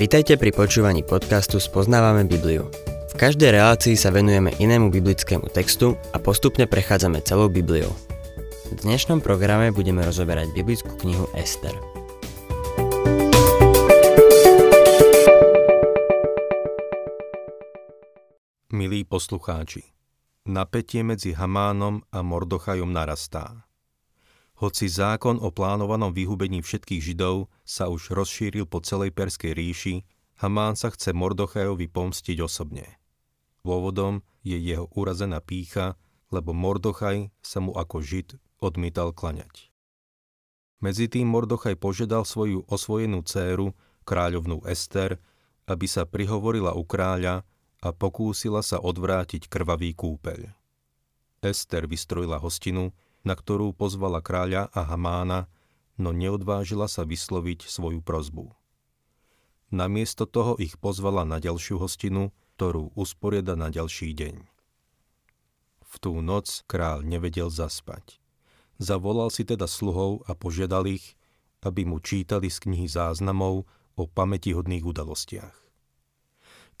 Vitajte pri počúvaní podcastu Spoznávame Bibliu. V každej relácii sa venujeme inému biblickému textu a postupne prechádzame celou Bibliou. V dnešnom programe budeme rozoberať biblickú knihu Ester. Milí poslucháči, napätie medzi Hamánom a Mordochajom narastá. Hoci zákon o plánovanom vyhubení všetkých Židov sa už rozšíril po celej Perskej ríši, Hamán sa chce Mordochajovi pomstiť osobne. Dôvodom je jeho urazená pícha, lebo Mordochaj sa mu ako Žid odmietal klaňať. Medzi tým Mordochaj požiadal svoju osvojenú dceru, kráľovnú Ester, aby sa prihovorila u kráľa a pokúsila sa odvrátiť krvavý kúpeľ. Ester vystrojila hostinu, na ktorú pozvala kráľa a Hamána, no neodvážila sa vysloviť svoju prozbu. Namiesto toho ich pozvala na ďalšiu hostinu, ktorú usporiada na ďalší deň. V tú noc král nevedel zaspať. Zavolal si teda sluhov a požiadal ich, aby mu čítali z knihy záznamov o pamätihodných udalostiach.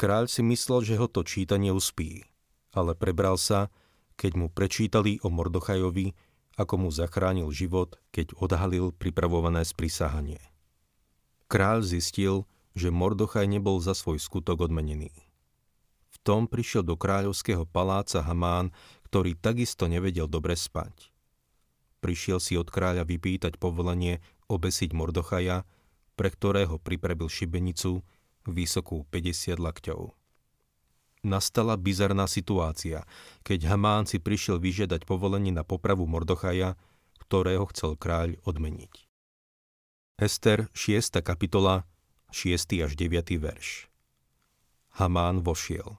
Kráľ si myslel, že ho to čítanie uspí, ale prebral sa, keď mu prečítali o Mordochajovi, ako mu zachránil život, keď odhalil pripravované sprisahanie. Kráľ zistil, že Mordochaj nebol za svoj skutok odmenený. V tom prišiel do kráľovského paláca Hamán, ktorý takisto nevedel dobre spať. Prišiel si od kráľa vypýtať povolenie obesiť Mordochaja, pre ktorého pripravil šibenicu vysokú 50 lakťov nastala bizarná situácia, keď Hamán si prišiel vyžiadať povolenie na popravu Mordochaja, ktorého chcel kráľ odmeniť. Ester 6. kapitola 6. až 9. verš Hamán vošiel.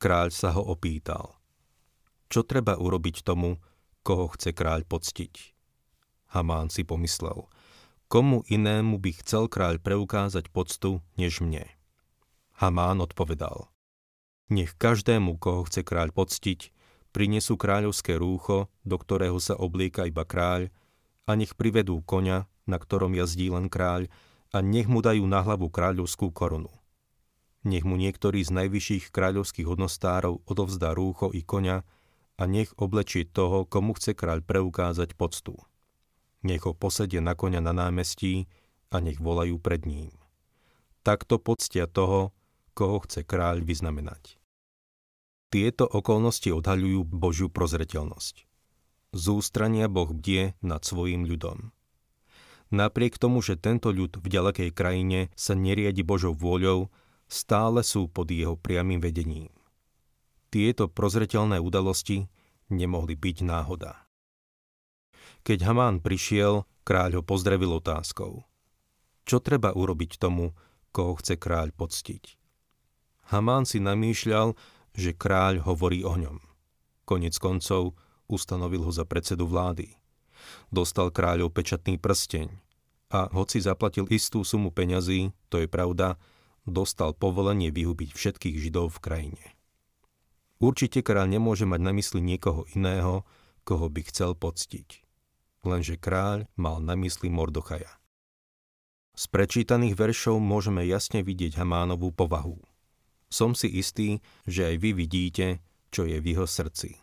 Kráľ sa ho opýtal. Čo treba urobiť tomu, koho chce kráľ poctiť? Hamán si pomyslel. Komu inému by chcel kráľ preukázať poctu, než mne? Hamán odpovedal. Nech každému, koho chce kráľ poctiť, prinesú kráľovské rúcho, do ktorého sa oblieka iba kráľ, a nech privedú koňa, na ktorom jazdí len kráľ, a nech mu dajú na hlavu kráľovskú korunu. Nech mu niektorý z najvyšších kráľovských hodnostárov odovzdá rúcho i koňa a nech oblečie toho, komu chce kráľ preukázať poctu. Nech ho posedia na koňa na námestí a nech volajú pred ním. Takto poctia toho, koho chce kráľ vyznamenať. Tieto okolnosti odhaľujú Božiu prozreteľnosť. Z ústrania Boh bdie nad svojim ľudom. Napriek tomu, že tento ľud v ďalekej krajine sa neriadi Božou vôľou, stále sú pod jeho priamým vedením. Tieto prozreteľné udalosti nemohli byť náhoda. Keď Hamán prišiel, kráľ ho pozdravil otázkou. Čo treba urobiť tomu, koho chce kráľ poctiť? Hamán si namýšľal, že kráľ hovorí o ňom. Konec koncov ustanovil ho za predsedu vlády. Dostal kráľov pečatný prsteň a hoci zaplatil istú sumu peňazí, to je pravda, dostal povolenie vyhubiť všetkých židov v krajine. Určite kráľ nemôže mať na mysli niekoho iného, koho by chcel poctiť. Lenže kráľ mal na mysli Mordochaja. Z prečítaných veršov môžeme jasne vidieť Hamánovú povahu – som si istý, že aj vy vidíte, čo je v jeho srdci.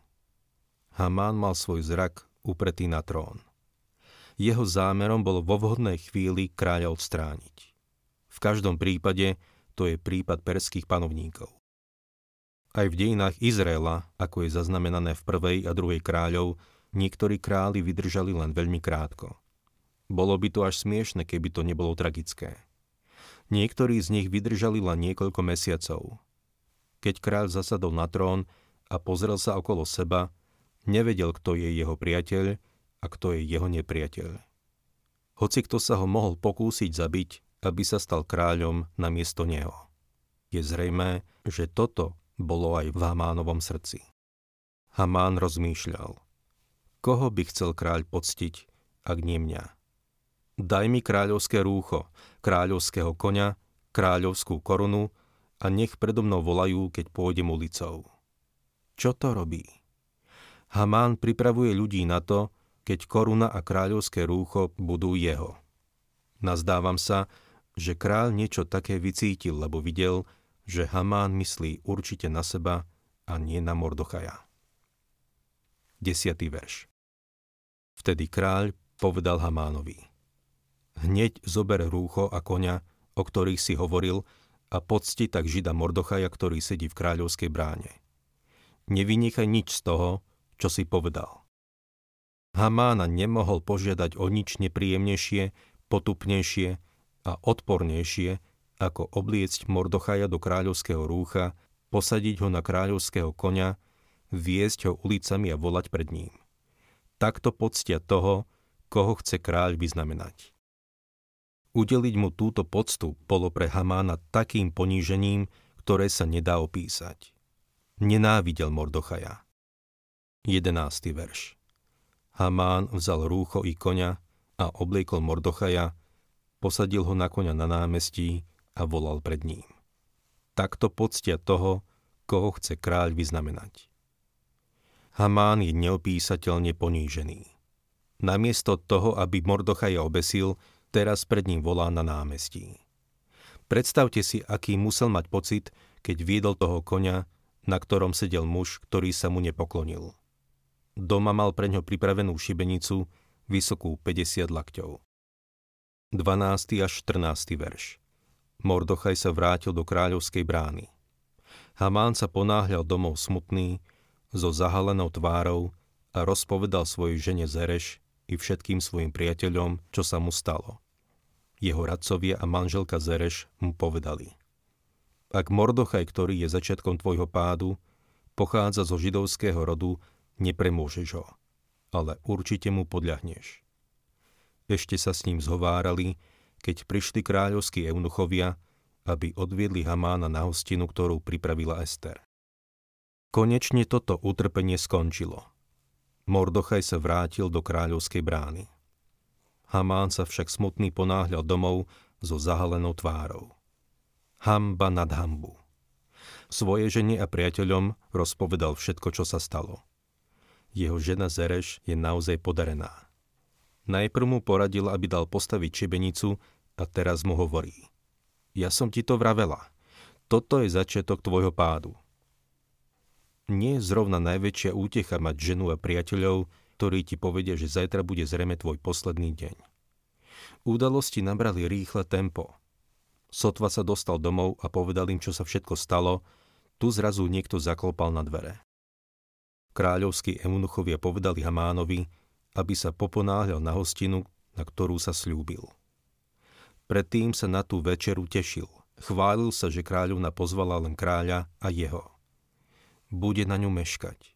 Hamán mal svoj zrak upretý na trón. Jeho zámerom bolo vo vhodnej chvíli kráľa odstrániť. V každom prípade to je prípad perských panovníkov. Aj v dejinách Izraela, ako je zaznamenané v prvej a druhej kráľov, niektorí králi vydržali len veľmi krátko. Bolo by to až smiešne, keby to nebolo tragické. Niektorí z nich vydržali len niekoľko mesiacov. Keď kráľ zasadol na trón a pozrel sa okolo seba, nevedel, kto je jeho priateľ a kto je jeho nepriateľ. Hoci kto sa ho mohol pokúsiť zabiť, aby sa stal kráľom na miesto neho. Je zrejmé, že toto bolo aj v Hamánovom srdci. Hamán rozmýšľal. Koho by chcel kráľ poctiť, ak nie mňa? Daj mi kráľovské rúcho, kráľovského koňa, kráľovskú korunu a nech predo mnou volajú, keď pôjdem ulicou. Čo to robí? Hamán pripravuje ľudí na to, keď koruna a kráľovské rúcho budú jeho. Nazdávam sa, že kráľ niečo také vycítil, lebo videl, že Hamán myslí určite na seba a nie na Mordochaja. 10. verš Vtedy kráľ povedal Hamánovi Hneď zober rúcho a konia, o ktorých si hovoril, a pocti tak žida Mordochaja, ktorý sedí v kráľovskej bráne. Nevynechaj nič z toho, čo si povedal. Hamána nemohol požiadať o nič nepríjemnejšie, potupnejšie a odpornejšie, ako obliecť Mordochaja do kráľovského rúcha, posadiť ho na kráľovského konia, viesť ho ulicami a volať pred ním. Takto poctia toho, koho chce kráľ vyznamenať. Udeliť mu túto poctu bolo pre Hamána takým ponížením, ktoré sa nedá opísať. Nenávidel Mordochaja. 11. verš Hamán vzal rúcho i koňa a obliekol Mordochaja, posadil ho na koňa na námestí a volal pred ním. Takto poctia toho, koho chce kráľ vyznamenať. Hamán je neopísateľne ponížený. Namiesto toho, aby Mordochaja obesil, teraz pred ním volá na námestí. Predstavte si, aký musel mať pocit, keď viedol toho konia, na ktorom sedel muž, ktorý sa mu nepoklonil. Doma mal pre ňo pripravenú šibenicu, vysokú 50 lakťov. 12. až 14. verš Mordochaj sa vrátil do kráľovskej brány. Hamán sa ponáhľal domov smutný, so zahalenou tvárou a rozpovedal svojej žene Zereš i všetkým svojim priateľom, čo sa mu stalo jeho radcovia a manželka Zereš mu povedali. Ak Mordochaj, ktorý je začiatkom tvojho pádu, pochádza zo židovského rodu, nepremôžeš ho, ale určite mu podľahneš. Ešte sa s ním zhovárali, keď prišli kráľovskí eunuchovia, aby odviedli Hamána na hostinu, ktorú pripravila Ester. Konečne toto utrpenie skončilo. Mordochaj sa vrátil do kráľovskej brány. Hamán sa však smutný ponáhľal domov so zahalenou tvárou. Hamba nad hambu. Svoje žene a priateľom rozpovedal všetko, čo sa stalo. Jeho žena Zereš je naozaj podarená. Najprv mu poradil, aby dal postaviť čebenicu a teraz mu hovorí. Ja som ti to vravela. Toto je začiatok tvojho pádu. Nie je zrovna najväčšia útecha mať ženu a priateľov, ktorí ti povedia, že zajtra bude zrejme tvoj posledný deň. Udalosti nabrali rýchle tempo. Sotva sa dostal domov a povedal im, čo sa všetko stalo, tu zrazu niekto zaklopal na dvere. Kráľovskí eunuchovia povedali Hamánovi, aby sa poponáhľal na hostinu, na ktorú sa slúbil. Predtým sa na tú večeru tešil. Chválil sa, že kráľovna pozvala len kráľa a jeho. Bude na ňu meškať.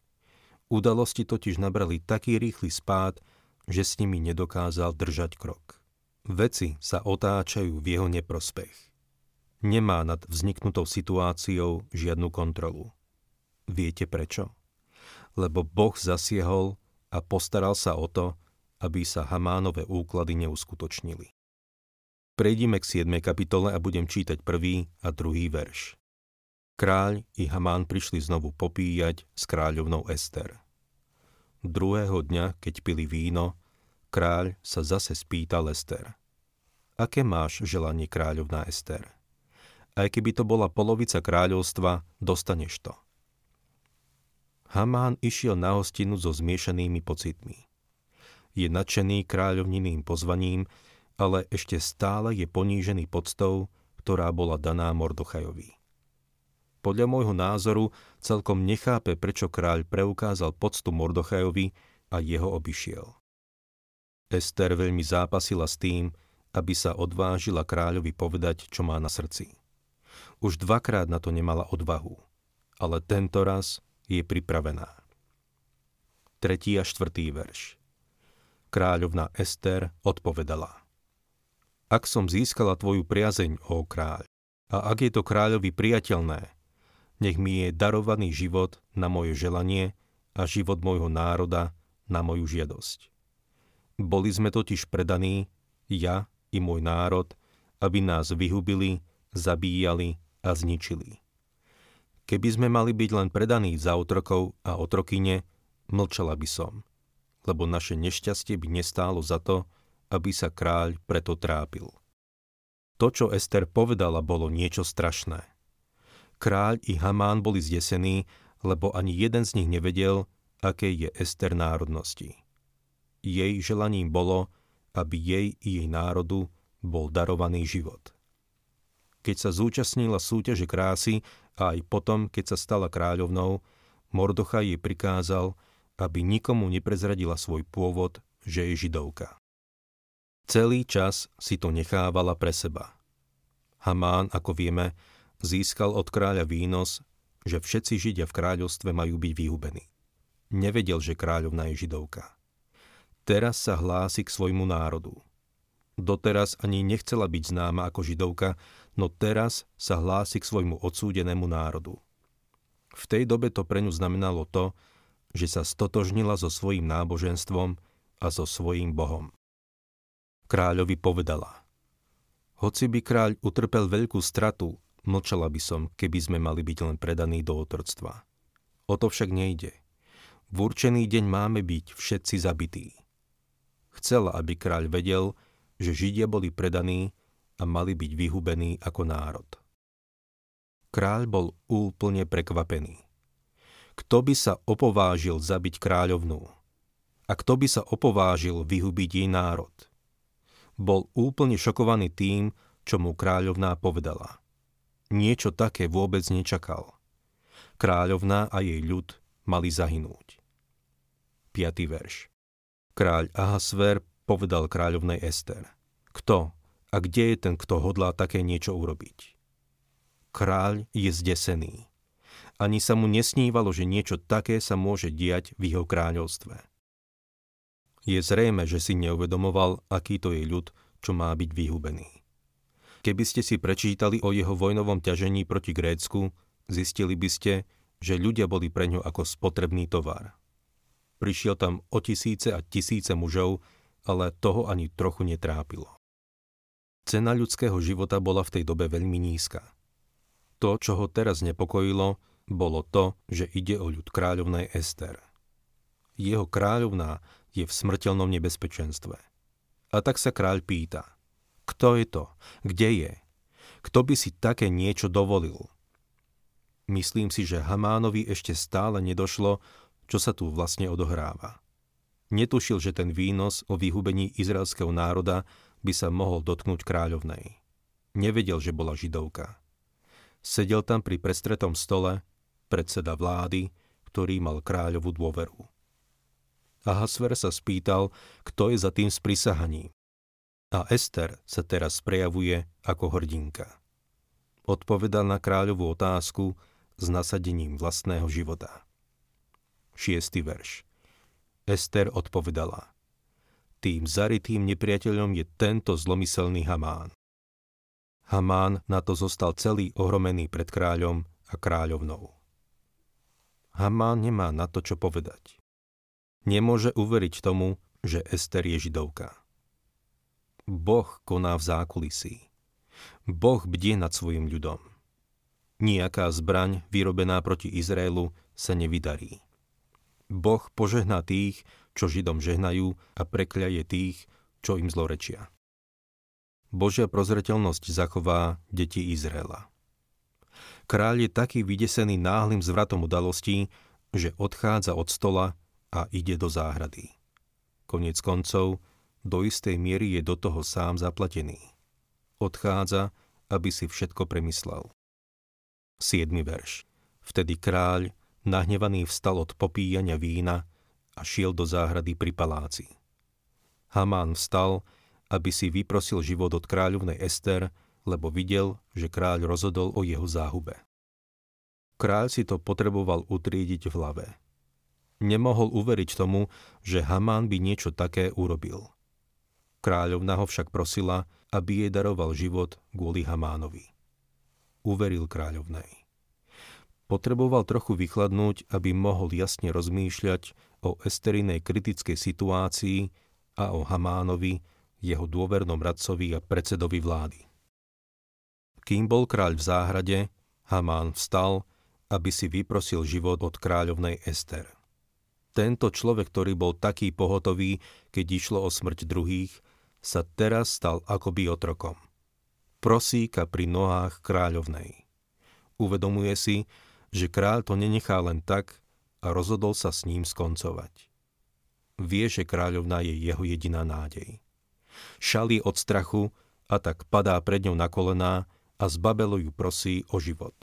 Udalosti totiž nabrali taký rýchly spád, že s nimi nedokázal držať krok. Veci sa otáčajú v jeho neprospech. Nemá nad vzniknutou situáciou žiadnu kontrolu. Viete prečo? Lebo Boh zasiehol a postaral sa o to, aby sa Hamánové úklady neuskutočnili. Prejdime k 7. kapitole a budem čítať prvý a druhý verš. Kráľ i Hamán prišli znovu popíjať s kráľovnou Ester. Druhého dňa, keď pili víno, kráľ sa zase spýtal Ester. Aké máš želanie kráľovná Ester? Aj keby to bola polovica kráľovstva, dostaneš to. Hamán išiel na hostinu so zmiešanými pocitmi. Je nadšený kráľovniným pozvaním, ale ešte stále je ponížený podstou, ktorá bola daná Mordochajovi podľa môjho názoru celkom nechápe, prečo kráľ preukázal poctu Mordochajovi a jeho obišiel. Ester veľmi zápasila s tým, aby sa odvážila kráľovi povedať, čo má na srdci. Už dvakrát na to nemala odvahu, ale tento raz je pripravená. Tretí a štvrtý verš. Kráľovna Ester odpovedala. Ak som získala tvoju priazeň, ó kráľ, a ak je to kráľovi priateľné, nech mi je darovaný život na moje želanie a život môjho národa na moju žiadosť. Boli sme totiž predaní, ja i môj národ, aby nás vyhubili, zabíjali a zničili. Keby sme mali byť len predaní za otrokov a otrokyne, mlčala by som, lebo naše nešťastie by nestálo za to, aby sa kráľ preto trápil. To, čo Ester povedala, bolo niečo strašné. Kráľ i Hamán boli zdesení, lebo ani jeden z nich nevedel, aké je Ester národnosti. Jej želaním bolo, aby jej i jej národu bol darovaný život. Keď sa zúčastnila súťaže krásy a aj potom, keď sa stala kráľovnou, Mordocha jej prikázal, aby nikomu neprezradila svoj pôvod, že je židovka. Celý čas si to nechávala pre seba. Hamán, ako vieme, získal od kráľa výnos, že všetci Židia v kráľovstve majú byť vyhubení. Nevedel, že kráľovna je židovka. Teraz sa hlási k svojmu národu. Doteraz ani nechcela byť známa ako židovka, no teraz sa hlási k svojmu odsúdenému národu. V tej dobe to pre ňu znamenalo to, že sa stotožnila so svojím náboženstvom a so svojím Bohom kráľovi povedala. Hoci by kráľ utrpel veľkú stratu, mlčala by som, keby sme mali byť len predaní do otroctva. O to však nejde. V určený deň máme byť všetci zabití. Chcela, aby kráľ vedel, že Židia boli predaní a mali byť vyhubení ako národ. Kráľ bol úplne prekvapený. Kto by sa opovážil zabiť kráľovnú? A kto by sa opovážil vyhubiť jej národ? bol úplne šokovaný tým, čo mu kráľovná povedala. Niečo také vôbec nečakal. Kráľovná a jej ľud mali zahynúť. 5. verš Kráľ Ahasver povedal kráľovnej Ester. Kto a kde je ten, kto hodlá také niečo urobiť? Kráľ je zdesený. Ani sa mu nesnívalo, že niečo také sa môže diať v jeho kráľovstve. Je zrejme, že si neuvedomoval, aký to je ľud, čo má byť vyhubený. Keby ste si prečítali o jeho vojnovom ťažení proti Grécku, zistili by ste, že ľudia boli pre ňo ako spotrebný tovar. Prišiel tam o tisíce a tisíce mužov, ale toho ani trochu netrápilo. Cena ľudského života bola v tej dobe veľmi nízka. To, čo ho teraz nepokojilo, bolo to, že ide o ľud kráľovnej Ester. Jeho kráľovná je v smrteľnom nebezpečenstve. A tak sa kráľ pýta, kto je to, kde je, kto by si také niečo dovolil. Myslím si, že Hamánovi ešte stále nedošlo, čo sa tu vlastne odohráva. Netušil, že ten výnos o vyhubení izraelského národa by sa mohol dotknúť kráľovnej. Nevedel, že bola židovka. Sedel tam pri prestretom stole, predseda vlády, ktorý mal kráľovú dôveru. Ahasver sa spýtal, kto je za tým sprisahaním. A Ester sa teraz prejavuje ako hrdinka. Odpovedal na kráľovú otázku s nasadením vlastného života. 6. verš Ester odpovedala. Tým zaritým nepriateľom je tento zlomyselný Hamán. Hamán na to zostal celý ohromený pred kráľom a kráľovnou. Hamán nemá na to, čo povedať nemôže uveriť tomu, že Ester je židovka. Boh koná v zákulisí. Boh bdie nad svojim ľudom. Nijaká zbraň vyrobená proti Izraelu sa nevydarí. Boh požehná tých, čo Židom žehnajú a prekľaje tých, čo im zlorečia. Božia prozreteľnosť zachová deti Izraela. Kráľ je taký vydesený náhlým zvratom udalostí, že odchádza od stola a ide do záhrady. Konec koncov, do istej miery je do toho sám zaplatený. Odchádza, aby si všetko premyslel. 7. verš. Vtedy kráľ, nahnevaný vstal od popíjania vína a šiel do záhrady pri paláci. Hamán vstal, aby si vyprosil život od kráľovnej Ester, lebo videl, že kráľ rozhodol o jeho záhube. Kráľ si to potreboval utriediť v hlave. Nemohol uveriť tomu, že Hamán by niečo také urobil. Kráľovna ho však prosila, aby jej daroval život kvôli Hamánovi. Uveril kráľovnej. Potreboval trochu vychladnúť, aby mohol jasne rozmýšľať o Esterinej kritickej situácii a o Hamánovi, jeho dôvernom radcovi a predsedovi vlády. Kým bol kráľ v záhrade, Hamán vstal, aby si vyprosil život od kráľovnej Ester. Tento človek, ktorý bol taký pohotový, keď išlo o smrť druhých, sa teraz stal akoby otrokom. prosíka pri nohách kráľovnej. Uvedomuje si, že kráľ to nenechá len tak a rozhodol sa s ním skoncovať. Vie, že kráľovná je jeho jediná nádej. Šalí od strachu a tak padá pred ňou na kolená a zbabelo ju prosí o život.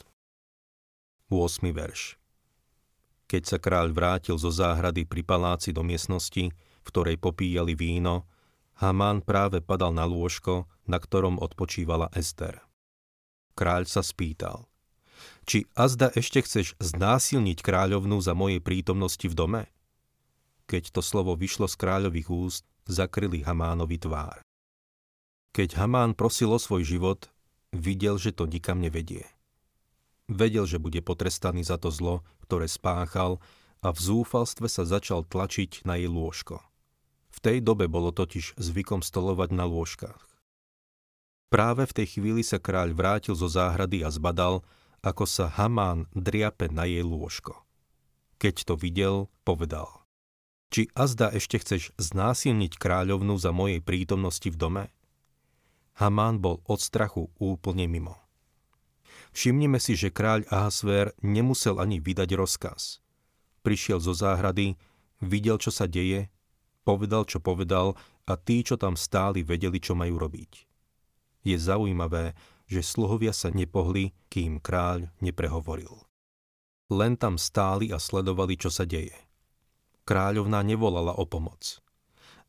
8. verš Keď sa kráľ vrátil zo záhrady pri paláci do miestnosti, v ktorej popíjali víno, Hamán práve padal na lôžko, na ktorom odpočívala Ester. Kráľ sa spýtal, či azda ešte chceš znásilniť kráľovnú za mojej prítomnosti v dome? Keď to slovo vyšlo z kráľových úst, zakryli Hamánovi tvár. Keď Hamán prosil o svoj život, videl, že to nikam nevedie. Vedel, že bude potrestaný za to zlo, ktoré spáchal a v zúfalstve sa začal tlačiť na jej lôžko. V tej dobe bolo totiž zvykom stolovať na lôžkach. Práve v tej chvíli sa kráľ vrátil zo záhrady a zbadal, ako sa Hamán driape na jej lôžko. Keď to videl, povedal. Či azda ešte chceš znásilniť kráľovnu za mojej prítomnosti v dome? Hamán bol od strachu úplne mimo. Všimnime si, že kráľ Ahasver nemusel ani vydať rozkaz. Prišiel zo záhrady, videl, čo sa deje povedal, čo povedal a tí, čo tam stáli, vedeli, čo majú robiť. Je zaujímavé, že sluhovia sa nepohli, kým kráľ neprehovoril. Len tam stáli a sledovali, čo sa deje. Kráľovná nevolala o pomoc.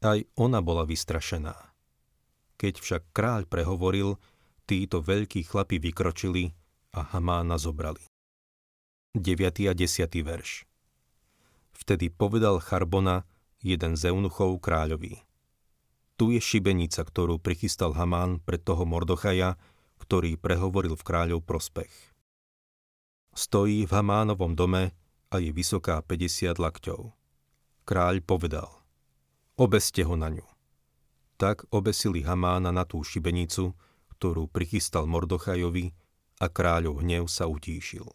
Aj ona bola vystrašená. Keď však kráľ prehovoril, títo veľkí chlapi vykročili a Hamána zobrali. 9. a 10. verš Vtedy povedal Charbona, jeden z eunuchov kráľovi. Tu je šibenica, ktorú prichystal Hamán pre toho Mordochaja, ktorý prehovoril v kráľov prospech. Stojí v Hamánovom dome a je vysoká 50 lakťov. Kráľ povedal, obeste ho na ňu. Tak obesili Hamána na tú šibenicu, ktorú prichystal Mordochajovi a kráľov hnev sa utíšil.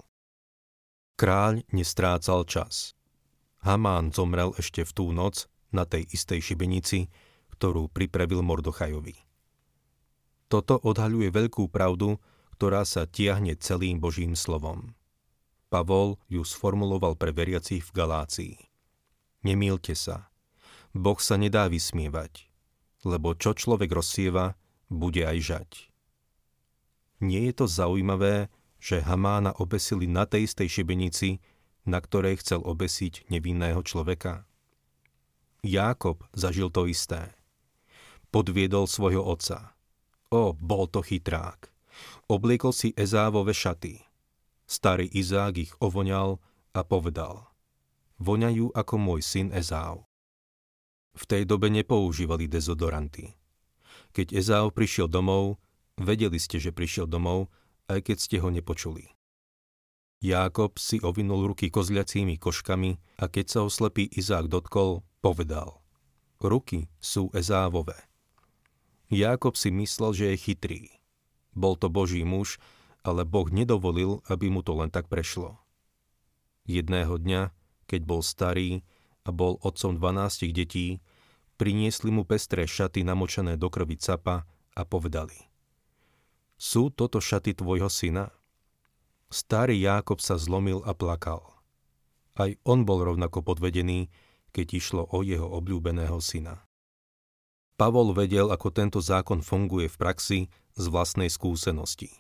Kráľ nestrácal čas. Hamán zomrel ešte v tú noc na tej istej šibenici, ktorú pripravil Mordochajovi. Toto odhaľuje veľkú pravdu, ktorá sa tiahne celým Božím slovom. Pavol ju sformuloval pre veriacich v Galácii. Nemýlte sa. Boh sa nedá vysmievať, lebo čo človek rozsieva, bude aj žať. Nie je to zaujímavé, že Hamána obesili na tej istej šibenici, na ktorej chcel obesiť nevinného človeka? Jákob zažil to isté. Podviedol svojho otca. O, bol to chytrák. Obliekol si Ezávové šaty. Starý Izák ich ovoňal a povedal. Voňajú ako môj syn Ezáv. V tej dobe nepoužívali dezodoranty. Keď Ezáv prišiel domov, vedeli ste, že prišiel domov, aj keď ste ho nepočuli. Jákob si ovinul ruky kozľacími koškami a keď sa ho slepý Izák dotkol, povedal. Ruky sú Ezávové. Jákob si myslel, že je chytrý. Bol to Boží muž, ale Boh nedovolil, aby mu to len tak prešlo. Jedného dňa, keď bol starý a bol otcom dvanástich detí, priniesli mu pestré šaty namočené do krvi capa a povedali. Sú toto šaty tvojho syna? Starý Jákob sa zlomil a plakal. Aj on bol rovnako podvedený, keď išlo o jeho obľúbeného syna. Pavol vedel, ako tento zákon funguje v praxi z vlastnej skúsenosti.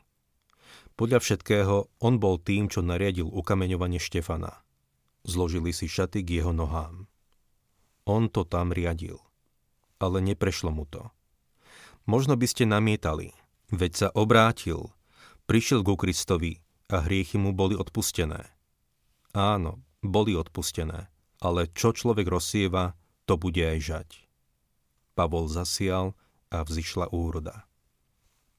Podľa všetkého on bol tým, čo nariadil ukameňovanie Štefana. Zložili si šaty k jeho nohám. On to tam riadil. Ale neprešlo mu to. Možno by ste namietali, veď sa obrátil, prišiel ku Kristovi, a hriechy mu boli odpustené. Áno, boli odpustené, ale čo človek rozsieva, to bude aj žať. Pavol zasial a vzýšla úroda.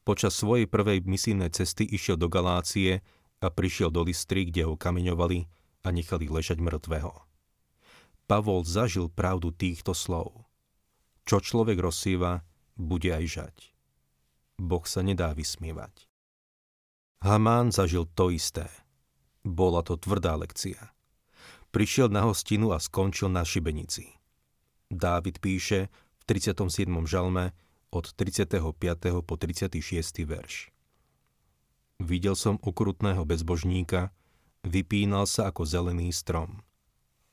Počas svojej prvej misijnej cesty išiel do Galácie a prišiel do Listry, kde ho kameňovali a nechali ležať mŕtvého. Pavol zažil pravdu týchto slov. Čo človek rozsieva, bude aj žať. Boh sa nedá vysmievať. Hamán zažil to isté. Bola to tvrdá lekcia. Prišiel na hostinu a skončil na šibenici. Dávid píše v 37. žalme od 35. po 36. verš. Videl som ukrutného bezbožníka, vypínal sa ako zelený strom.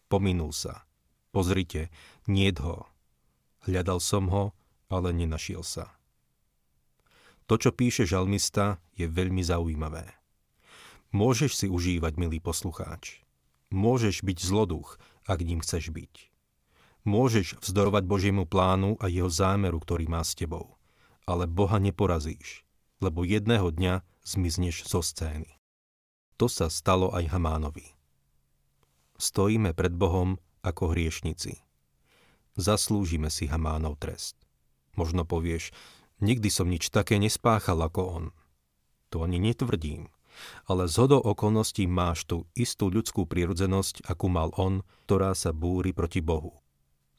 Pominul sa. Pozrite, nie ho. Hľadal som ho, ale nenašiel sa. To, čo píše žalmista, je veľmi zaujímavé. Môžeš si užívať, milý poslucháč. Môžeš byť zloduch, ak ním chceš byť. Môžeš vzdorovať Božiemu plánu a jeho zámeru, ktorý má s tebou. Ale Boha neporazíš, lebo jedného dňa zmizneš zo scény. To sa stalo aj Hamánovi. Stojíme pred Bohom ako hriešnici. Zaslúžime si Hamánov trest. Možno povieš, nikdy som nič také nespáchal ako on. To ani netvrdím, ale z hodou okolností máš tú istú ľudskú prirodzenosť, akú mal on, ktorá sa búri proti Bohu.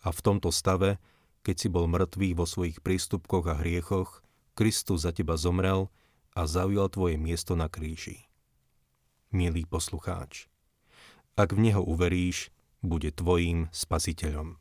A v tomto stave, keď si bol mŕtvý vo svojich prístupkoch a hriechoch, Kristus za teba zomrel a zaujal tvoje miesto na kríži. Milý poslucháč, ak v Neho uveríš, bude tvojím spasiteľom.